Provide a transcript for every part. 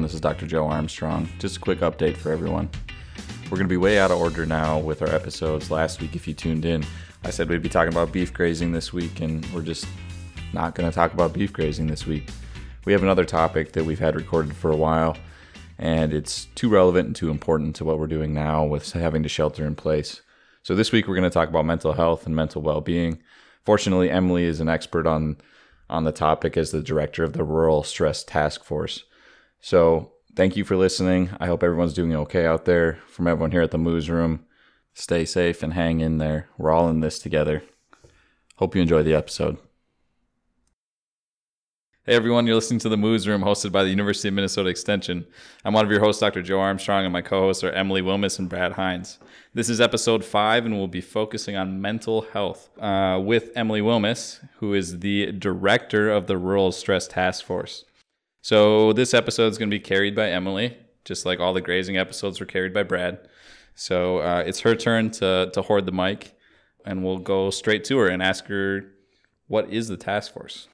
everyone. This is Dr. Joe Armstrong. Just a quick update for everyone. We're going to be way out of order now with our episodes. Last week, if you tuned in, I said we'd be talking about beef grazing this week, and we're just not going to talk about beef grazing this week. We have another topic that we've had recorded for a while, and it's too relevant and too important to what we're doing now with having to shelter in place. So, this week, we're going to talk about mental health and mental well being. Fortunately, Emily is an expert on on the topic as the director of the Rural Stress Task Force. So, thank you for listening. I hope everyone's doing okay out there. From everyone here at the Moos Room, stay safe and hang in there. We're all in this together. Hope you enjoy the episode. Hey everyone, you're listening to the Moos Room hosted by the University of Minnesota Extension. I'm one of your hosts, Dr. Joe Armstrong, and my co hosts are Emily Wilmes and Brad Heins. This is episode five, and we'll be focusing on mental health uh, with Emily Wilmes, who is the director of the Rural Stress Task Force. So, this episode is going to be carried by Emily, just like all the grazing episodes were carried by Brad. So, uh, it's her turn to, to hoard the mic, and we'll go straight to her and ask her what is the task force?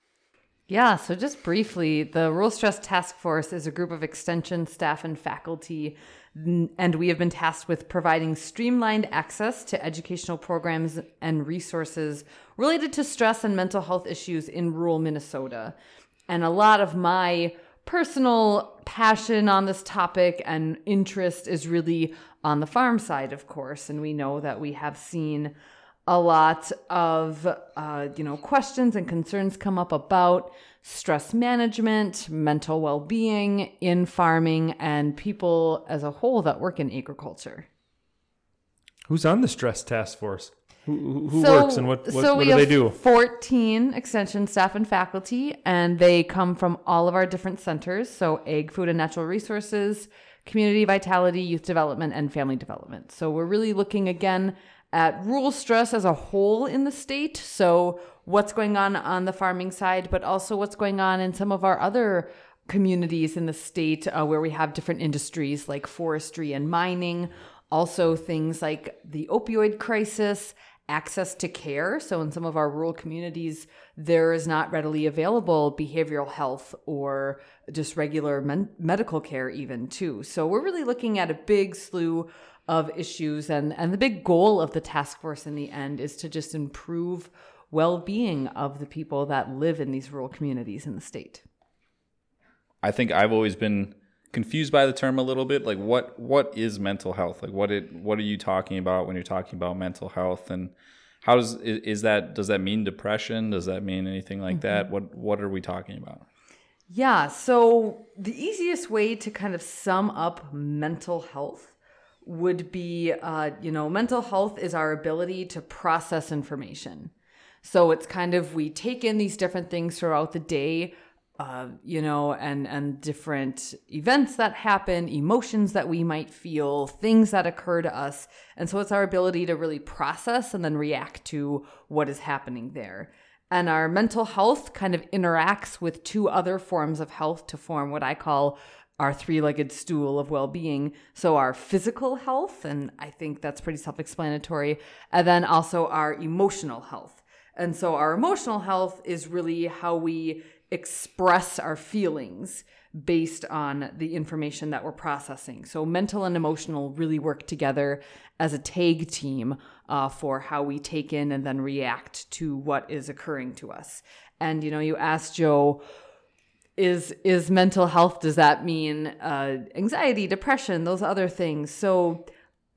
Yeah, so just briefly, the Rural Stress Task Force is a group of extension staff and faculty, and we have been tasked with providing streamlined access to educational programs and resources related to stress and mental health issues in rural Minnesota. And a lot of my personal passion on this topic and interest is really on the farm side, of course. And we know that we have seen a lot of uh, you know questions and concerns come up about stress management, mental well-being in farming, and people as a whole that work in agriculture. Who's on the stress task force? Who, who so, works and what, what, so what do they do? 14 extension staff and faculty, and they come from all of our different centers. So, Ag, Food, and Natural Resources, Community Vitality, Youth Development, and Family Development. So, we're really looking again at rural stress as a whole in the state. So, what's going on on the farming side, but also what's going on in some of our other communities in the state uh, where we have different industries like forestry and mining. Also, things like the opioid crisis, access to care. So, in some of our rural communities, there is not readily available behavioral health or just regular men- medical care, even too. So, we're really looking at a big slew of issues and and the big goal of the task force in the end is to just improve well-being of the people that live in these rural communities in the state. I think I've always been confused by the term a little bit like what what is mental health? Like what it what are you talking about when you're talking about mental health? And how does is that does that mean depression? Does that mean anything like mm-hmm. that what what are we talking about? Yeah so the easiest way to kind of sum up mental health would be, uh, you know, mental health is our ability to process information. So it's kind of we take in these different things throughout the day, uh, you know, and and different events that happen, emotions that we might feel, things that occur to us, and so it's our ability to really process and then react to what is happening there. And our mental health kind of interacts with two other forms of health to form what I call our three legged stool of well being. So, our physical health, and I think that's pretty self explanatory, and then also our emotional health. And so, our emotional health is really how we express our feelings based on the information that we're processing. So, mental and emotional really work together as a tag team uh, for how we take in and then react to what is occurring to us. And, you know, you asked Joe, is is mental health does that mean uh, anxiety depression those other things so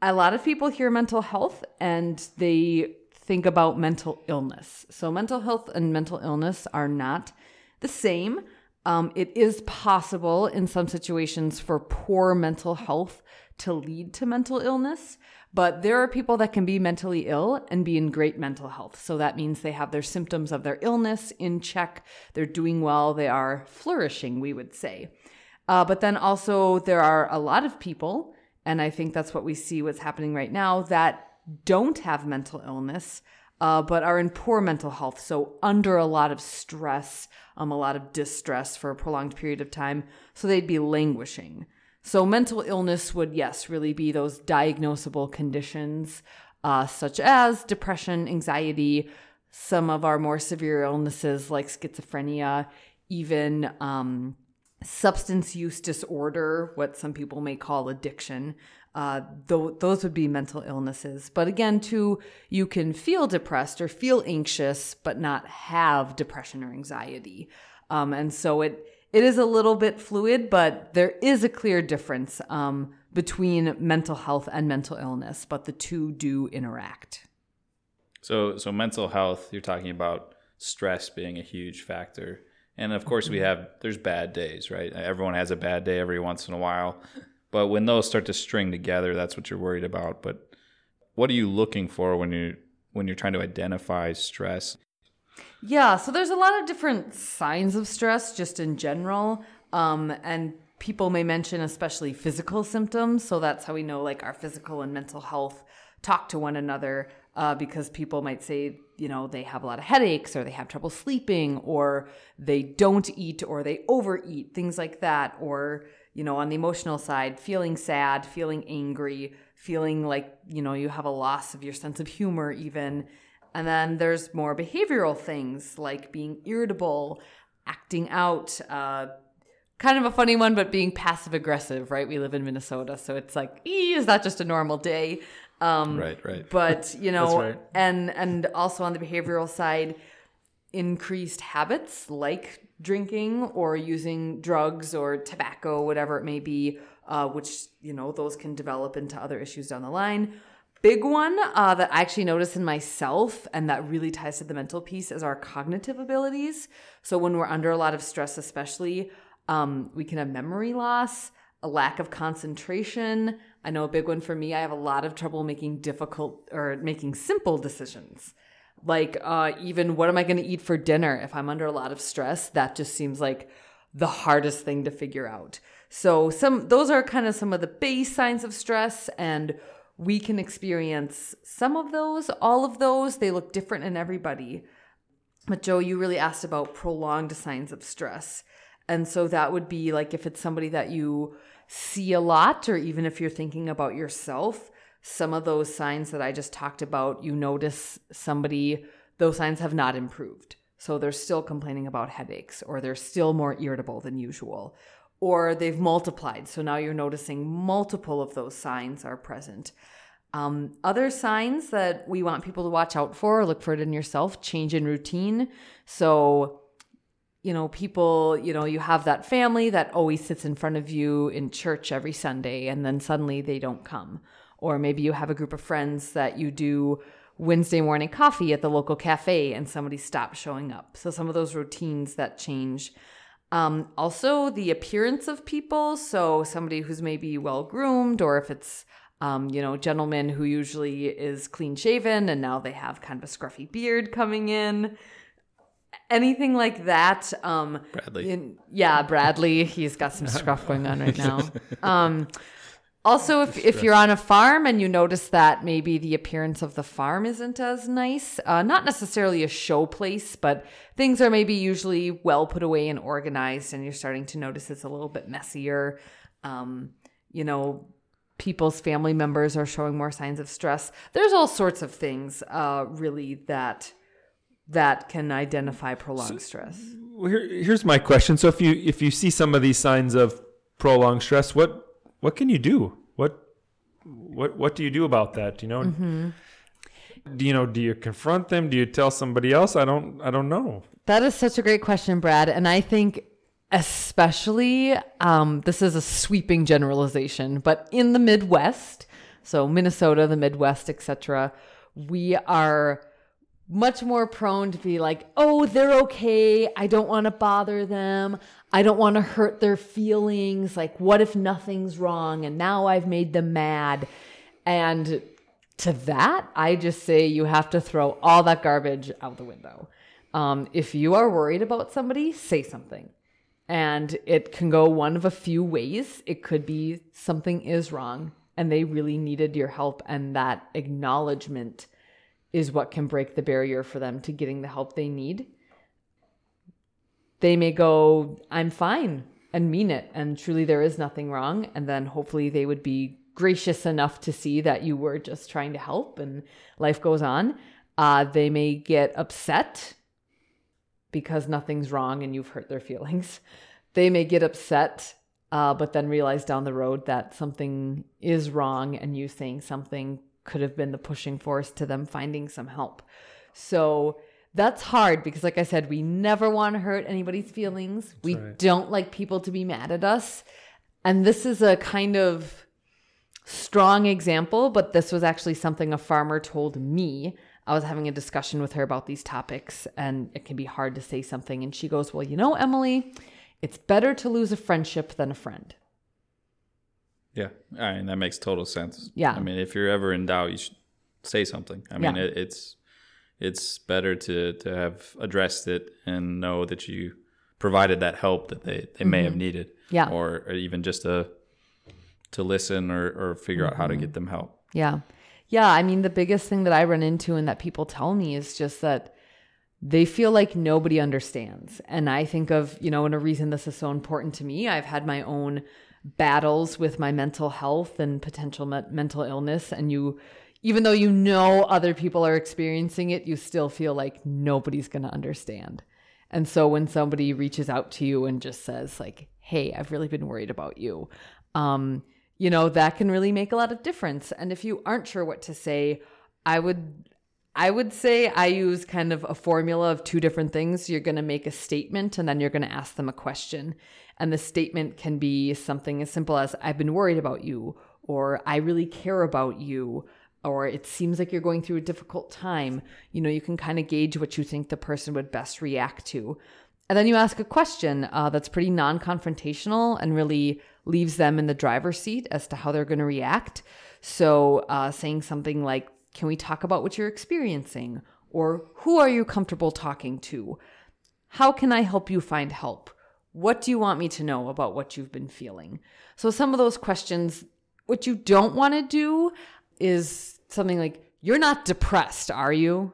a lot of people hear mental health and they think about mental illness so mental health and mental illness are not the same um, it is possible in some situations for poor mental health to lead to mental illness but there are people that can be mentally ill and be in great mental health. So that means they have their symptoms of their illness in check. They're doing well. They are flourishing, we would say. Uh, but then also, there are a lot of people, and I think that's what we see what's happening right now, that don't have mental illness. Uh, but are in poor mental health, so under a lot of stress, um, a lot of distress for a prolonged period of time, so they'd be languishing. So, mental illness would, yes, really be those diagnosable conditions uh, such as depression, anxiety, some of our more severe illnesses like schizophrenia, even um, substance use disorder, what some people may call addiction. Uh, th- those would be mental illnesses. But again, too, you can feel depressed or feel anxious, but not have depression or anxiety. Um, and so it it is a little bit fluid, but there is a clear difference um, between mental health and mental illness. But the two do interact. So, so mental health, you're talking about stress being a huge factor. And of course, we mm-hmm. have, there's bad days, right? Everyone has a bad day every once in a while. But when those start to string together, that's what you're worried about. But what are you looking for when you're when you're trying to identify stress? Yeah, so there's a lot of different signs of stress just in general. Um, and people may mention especially physical symptoms. So that's how we know like our physical and mental health talk to one another uh, because people might say, you know, they have a lot of headaches or they have trouble sleeping or they don't eat or they overeat, things like that. Or, you know, on the emotional side, feeling sad, feeling angry, feeling like, you know, you have a loss of your sense of humor, even. And then there's more behavioral things like being irritable, acting out, uh, kind of a funny one, but being passive aggressive, right? We live in Minnesota, so it's like, is that just a normal day? Um, right, right. But you know, right. and and also on the behavioral side, increased habits like drinking or using drugs or tobacco, whatever it may be, uh, which you know those can develop into other issues down the line. Big one uh, that I actually notice in myself, and that really ties to the mental piece, is our cognitive abilities. So when we're under a lot of stress, especially, um, we can have memory loss, a lack of concentration, I know a big one for me, I have a lot of trouble making difficult or making simple decisions. Like, uh, even what am I going to eat for dinner? If I'm under a lot of stress, that just seems like the hardest thing to figure out. So, some those are kind of some of the base signs of stress, and we can experience some of those, all of those. They look different in everybody. But, Joe, you really asked about prolonged signs of stress. And so that would be like if it's somebody that you see a lot, or even if you're thinking about yourself, some of those signs that I just talked about, you notice somebody, those signs have not improved. So they're still complaining about headaches, or they're still more irritable than usual, or they've multiplied. So now you're noticing multiple of those signs are present. Um, other signs that we want people to watch out for, look for it in yourself, change in routine. So you know, people, you know, you have that family that always sits in front of you in church every Sunday and then suddenly they don't come. Or maybe you have a group of friends that you do Wednesday morning coffee at the local cafe and somebody stops showing up. So some of those routines that change. Um, also, the appearance of people. So somebody who's maybe well groomed, or if it's um, you know, gentleman who usually is clean shaven and now they have kind of a scruffy beard coming in anything like that. Um, Bradley. In, yeah, Bradley. He's got some scruff going on right now. Um, also, if, if you're on a farm and you notice that maybe the appearance of the farm isn't as nice, uh, not necessarily a show place, but things are maybe usually well put away and organized, and you're starting to notice it's a little bit messier. Um, you know, people's family members are showing more signs of stress. There's all sorts of things, uh, really, that that can identify prolonged so, stress. Well, here, here's my question. So if you if you see some of these signs of prolonged stress, what what can you do? What what what do you do about that? You know, mm-hmm. do you know? Do you confront them? Do you tell somebody else? I don't I don't know. That is such a great question, Brad. And I think especially um, this is a sweeping generalization, but in the Midwest, so Minnesota, the Midwest, etc., we are much more prone to be like, oh, they're okay. I don't want to bother them. I don't want to hurt their feelings. Like, what if nothing's wrong? And now I've made them mad. And to that, I just say you have to throw all that garbage out the window. Um, if you are worried about somebody, say something. And it can go one of a few ways. It could be something is wrong and they really needed your help, and that acknowledgement is what can break the barrier for them to getting the help they need. They may go, I'm fine, and mean it, and truly there is nothing wrong. And then hopefully they would be gracious enough to see that you were just trying to help and life goes on. Uh, they may get upset because nothing's wrong and you've hurt their feelings. they may get upset, uh, but then realize down the road that something is wrong and you saying something could have been the pushing force to them finding some help. So that's hard because, like I said, we never want to hurt anybody's feelings. we right. don't like people to be mad at us. And this is a kind of strong example, but this was actually something a farmer told me. I was having a discussion with her about these topics, and it can be hard to say something. And she goes, Well, you know, Emily, it's better to lose a friendship than a friend. Yeah, I mean that makes total sense. Yeah. I mean if you're ever in doubt, you should say something. I mean Yeah. it, it's it's better to to have addressed it and know that you provided that help that they they may have needed. Mm-hmm. Yeah. or, or even just to to listen or or figure out how Mm-hmm. to get them help. Yeah. Yeah. I mean, the biggest thing that I run into and that people tell me is just that they feel like nobody understands. And I think of, you know, and a reason this is so important to me, I've had my own battles with my mental health and potential me- mental illness. And you, even though you know other people are experiencing it, you still feel like nobody's going to understand. And so when somebody reaches out to you and just says, like, hey, I've really been worried about you, um, you know, that can really make a lot of difference. And if you aren't sure what to say, I would I would say I use kind of a formula of two different things. You're going to make a statement and then you're going to ask them a question. And the statement can be something as simple as I've been worried about you or I really care about you or it seems like you're going through a difficult time. You know, you can kind of gauge what you think the person would best react to. And then you ask a question uh, that's pretty non confrontational and really leaves them in the driver's seat as to how they're going to react. So, uh, saying something like, Can we talk about what you're experiencing? Or who are you comfortable talking to? How can I help you find help? What do you want me to know about what you've been feeling? So, some of those questions, what you don't want to do is something like, You're not depressed, are you?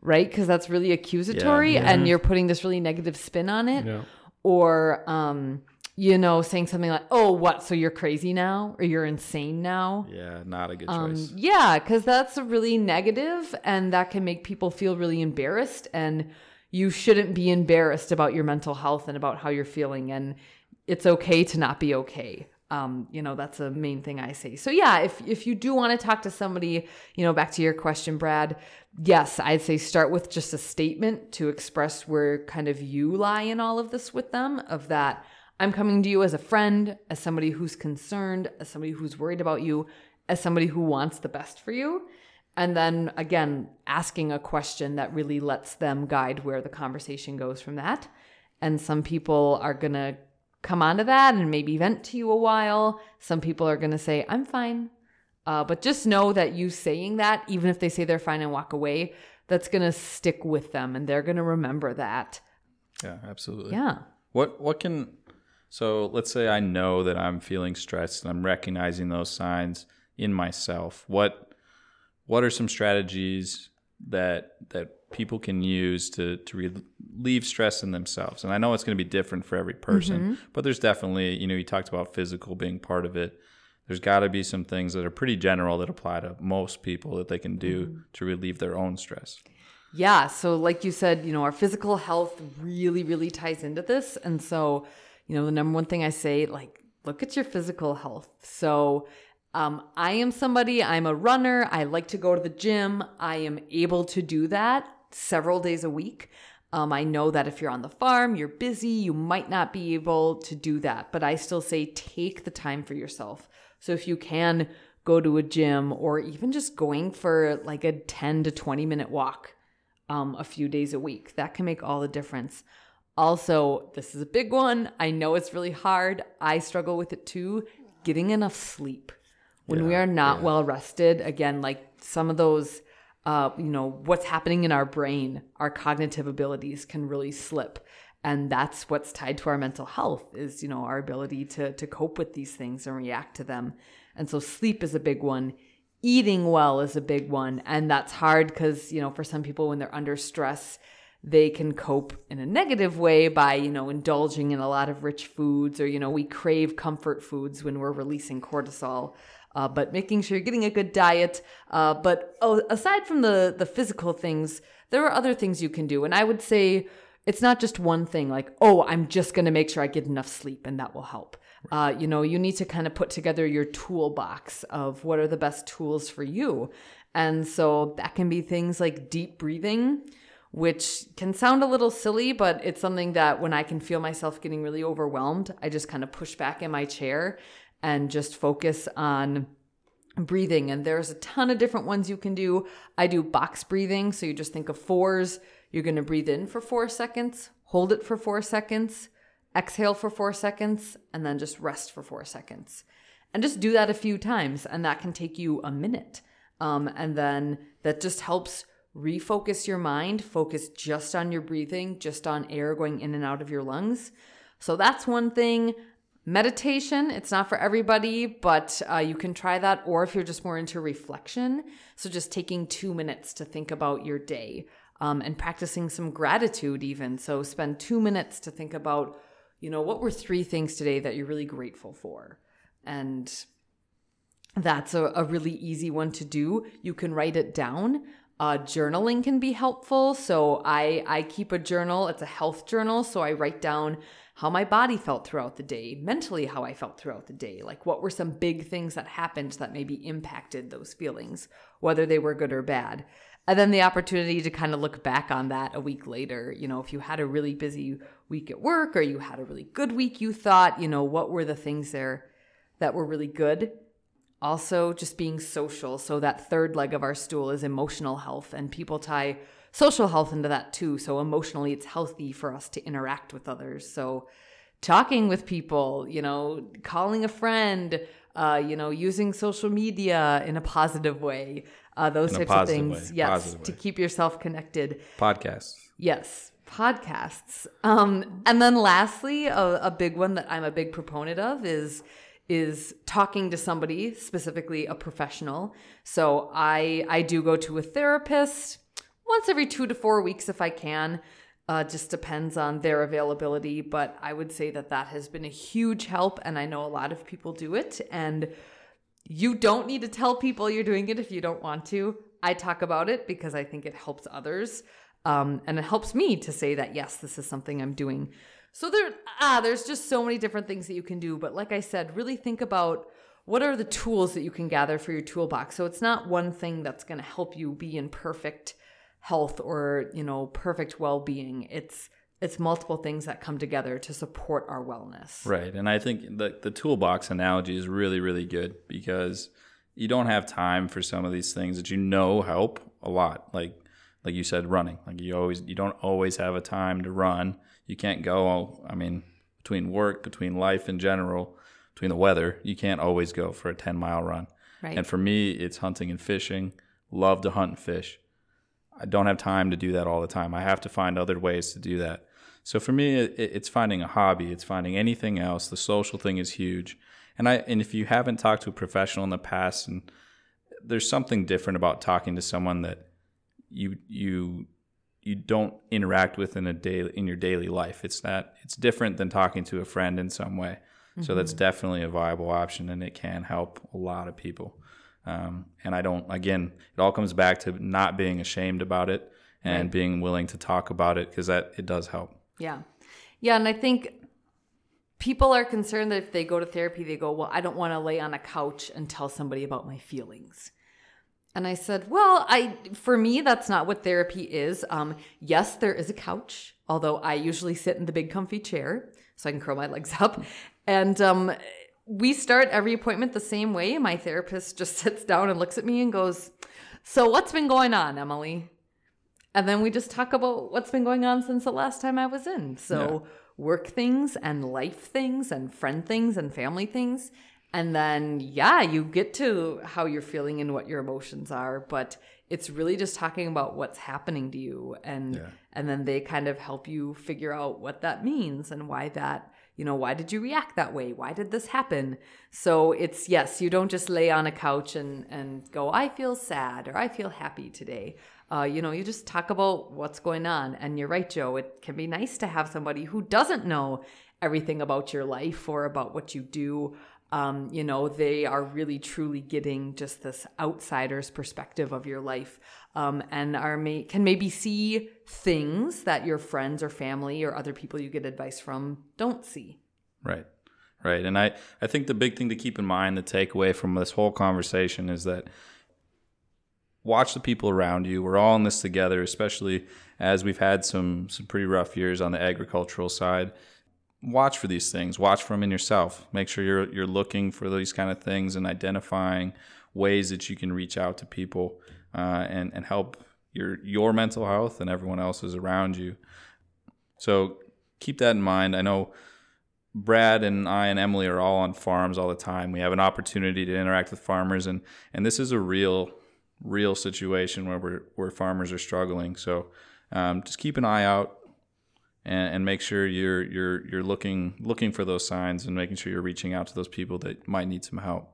Right? Because that's really accusatory Yeah. and you're putting this really negative spin on it. Yeah. Or, um, you know, saying something like, Oh, what? So you're crazy now? Or you're insane now? Yeah, not a good Um, choice. yeah, because that's really negative and that can make people feel really embarrassed. And you shouldn't be embarrassed about your mental health and about how you're feeling. And it's okay to not be okay. Um, you know, that's a main thing I say. So yeah, if if you do want to talk to somebody, you know, back to your question, Brad, yes, I'd say start with just a statement to express where kind of you lie in all of this with them, of that I'm coming to you as a friend, as somebody who's concerned, as somebody who's worried about you, as somebody who wants the best for you. And then again, asking a question that really lets them guide where the conversation goes from that. And some people are going to come onto that and maybe vent to you a while. Some people are going to say, I'm fine. Uh, but just know that you saying that, even if they say they're fine and walk away, that's going to stick with them and they're going to remember that. Yeah, absolutely. Yeah. What what can so let's say I know that I'm feeling stressed and I'm recognizing those signs in myself. What what are some strategies that that people can use to to relieve stress in themselves? And I know it's going to be different for every person, mm-hmm. but there's definitely, you know, you talked about physical being part of it. There's got to be some things that are pretty general that apply to most people that they can do mm-hmm. to relieve their own stress. Yeah. So, like you said, you know, our physical health really, really ties into this. And so, you know, the number one thing I say, like, look at your physical health. So, um, I am somebody, I'm a runner. I like to go to the gym. I am able to do that several days a week. Um, I know that if you're on the farm, you're busy, you might not be able to do that. But I still say take the time for yourself. So if you can go to a gym or even just going for like a 10 to 20 minute walk um, a few days a week, that can make all the difference. Also, this is a big one. I know it's really hard. I struggle with it too. Getting enough sleep. When we are not well rested, again, like some of those, uh, you know, what's happening in our brain, our cognitive abilities can really slip. And that's what's tied to our mental health is, you know, our ability to, to cope with these things and react to them. And so sleep is a big one. Eating well is a big one. And that's hard because, you know, for some people, when they're under stress, they can cope in a negative way by, you know, indulging in a lot of rich foods or, you know, we crave comfort foods when we're releasing cortisol. Uh, but making sure you're getting a good diet. Uh, but oh, aside from the the physical things, there are other things you can do. And I would say, it's not just one thing like, oh, I'm just going to make sure I get enough sleep and that will help. Uh, you know, you need to kind of put together your toolbox of what are the best tools for you. And so that can be things like deep breathing, which can sound a little silly, but it's something that when I can feel myself getting really overwhelmed, I just kind of push back in my chair and just focus on breathing. And there's a ton of different ones you can do. I do box breathing. So you just think of fours. You're going to breathe in for four seconds, hold it for four seconds, exhale for four seconds, and then just rest for four seconds. And just do that a few times. And that can take you a minute. Um, and then that just helps refocus your mind, focus just on your breathing, just on air going in and out of your lungs. So that's one thing. Meditation, it's not for everybody, but uh, you can try that. Or if you're just more into reflection, so just taking two minutes to think about your day um, and practicing some gratitude, even. So spend two minutes to think about, you know, what were three things today that you're really grateful for? And that's a, a really easy one to do. You can write it down. Uh, journaling can be helpful. So I I keep a journal. It's a health journal. So I write down how my body felt throughout the day, mentally how I felt throughout the day, like what were some big things that happened that maybe impacted those feelings, whether they were good or bad. And then the opportunity to kind of look back on that a week later. You know, if you had a really busy week at work or you had a really good week, you thought, you know, what were the things there that were really good? Also, just being social. So, that third leg of our stool is emotional health, and people tie social health into that too. So emotionally, it's healthy for us to interact with others. So talking with people, you know, calling a friend, uh, you know, using social media in a positive way, uh, those In types of things. way, Yes, positive to way. keep yourself connected. Podcasts. Yes, podcasts. Um, and then lastly, a, a big one that I'm a big proponent of is is talking to somebody, specifically a professional. So I I do go to a therapist once every two to four weeks if I can. Uh, just depends on their availability, but I would say that that has been a huge help, and I know a lot of people do it. And you don't need to tell people you're doing it if you don't want to. I talk about it because I think it helps others. Um, and it helps me to say that, yes, this is something I'm doing. So there, ah, there's just so many different things that you can do. But like I said, really think about what are the tools that you can gather for your toolbox. So it's not one thing that's going to help you be in perfect health or, you know, perfect well-being. It's, it's multiple things that come together to support our wellness. Right. And I think the, the toolbox analogy is really, really good because you don't have time for some of these things that you know help a lot. Like, like you said, running. Like you always, you don't always have a time to run. You can't go, I mean, between work, between life in general, between the weather, you can't always go for a 10 mile run. Right. And for me, it's hunting and fishing. Love to hunt and fish. I don't have time to do that all the time. I have to find other ways to do that. So for me, it, it's finding a hobby. It's finding anything else. The social thing is huge. And I and if you haven't talked to a professional in the past, and there's something different about talking to someone that you you you don't interact with in a daily in your daily life. It's not. It's different than talking to a friend in some way. So that's mm-hmm. definitely a viable option, and it can help a lot of people. Um, and I don't. Again, it all comes back to not being ashamed about it and Right. being willing to talk about it because that it does help. Yeah. Yeah. And I think people are concerned that if they go to therapy, they go, Well, I don't want to lay on a couch and tell somebody about my feelings. And I said, Well, I for me, that's not what therapy is. Um, yes, there is a couch, although I usually sit in the big comfy chair so I can curl my legs up. And um, we start every appointment the same way. My therapist just sits down and looks at me and goes, So what's been going on, Emily? And then we just talk about what's been going on since the last time I was in. So, work things and life things and friend things and family things. And then, yeah, you get to how you're feeling and what your emotions are. But it's really just talking about what's happening to you. And, Yeah. and then they kind of help you figure out what that means and why that, you know, why did you react that way? Why did this happen? So it's, yes, you don't just lay on a couch and, and go, I feel sad or I feel happy today. Uh, you know, you just talk about what's going on. And you're right, Joe. It can be nice to have somebody who doesn't know everything about your life or about what you do. Um, you know, they are really truly getting just this outsider's perspective of your life um, and are may- can maybe see things that your friends or family or other people you get advice from don't see. Right. Right. And I, I think the big thing to keep in mind, the takeaway from this whole conversation is that watch the people around you. We're all in this together, especially as we've had some some pretty rough years on the agricultural side. Watch for these things. Watch for them in yourself. Make sure you're you're looking for these kind of things and identifying ways that you can reach out to people uh, and and help your your mental health and everyone else's around you. So keep that in mind. I know Brad and I and Emily are all on farms all the time. We have an opportunity to interact with farmers, and and this is a real real situation where we're, where farmers are struggling. So um, just keep an eye out and, and make sure you're you're you're looking looking for those signs and making sure you're reaching out to those people that might need some help.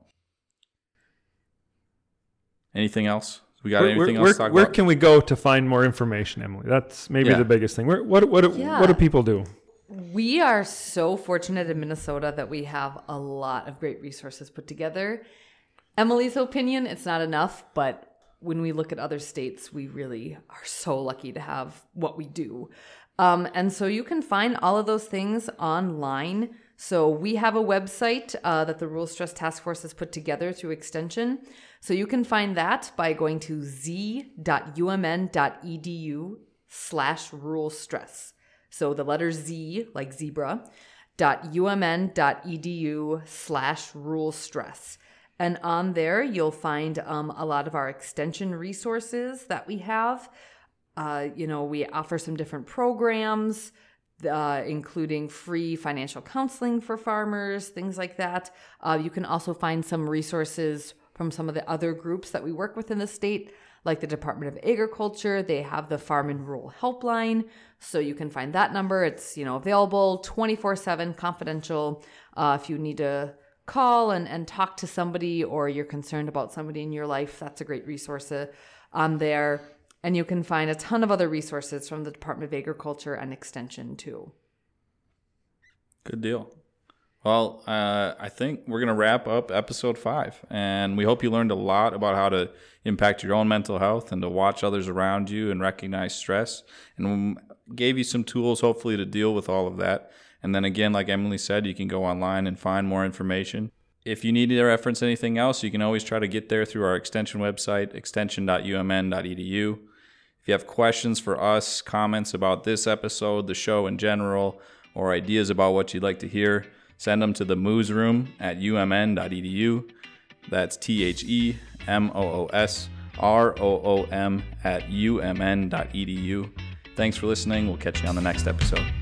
Anything else? We got Where, anything where, else to talk where about? can we go to find more information, Emily? That's maybe Yeah. the biggest thing. Where, what what Yeah. what do people do? We are so fortunate in Minnesota that we have a lot of great resources put together. Emily's opinion, it's not enough, but when we look at other states, we really are so lucky to have what we do. Um, and so you can find all of those things online. So we have a website uh, that the Rural Stress Task Force has put together through Extension. So you can find that by going to z.umn.edu slash rural stress. So the letter Z, like zebra, dot umn.edu slash rural stress. And on there, you'll find um, a lot of our extension resources that we have. Uh, you know, we offer some different programs, uh, including free financial counseling for farmers, things like that. Uh, you can also find some resources from some of the other groups that we work with in the state, like the Department of Agriculture. They have the Farm and Rural Helpline, so you can find that number. It's you know available twenty four seven, confidential. Uh, if you need to call and, and talk to somebody or you're concerned about somebody in your life, that's a great resource uh, on there. And you can find a ton of other resources from the Department of Agriculture and Extension too. Good deal. Well, uh, I think we're going to wrap up episode five. And we hope you learned a lot about how to impact your own mental health and to watch others around you and recognize stress. And gave you some tools, hopefully, to deal with all of that. And then again, like Emily said, you can go online and find more information. If you need to reference anything else, you can always try to get there through our extension website, extension.umn.edu. You have questions for us, comments about this episode, the show in general, or ideas about what you'd like to hear, send them to the Moos Room at umn.edu. That's T H E M O O S R O O M at umn.edu. Thanks for listening. We'll catch you on the next episode.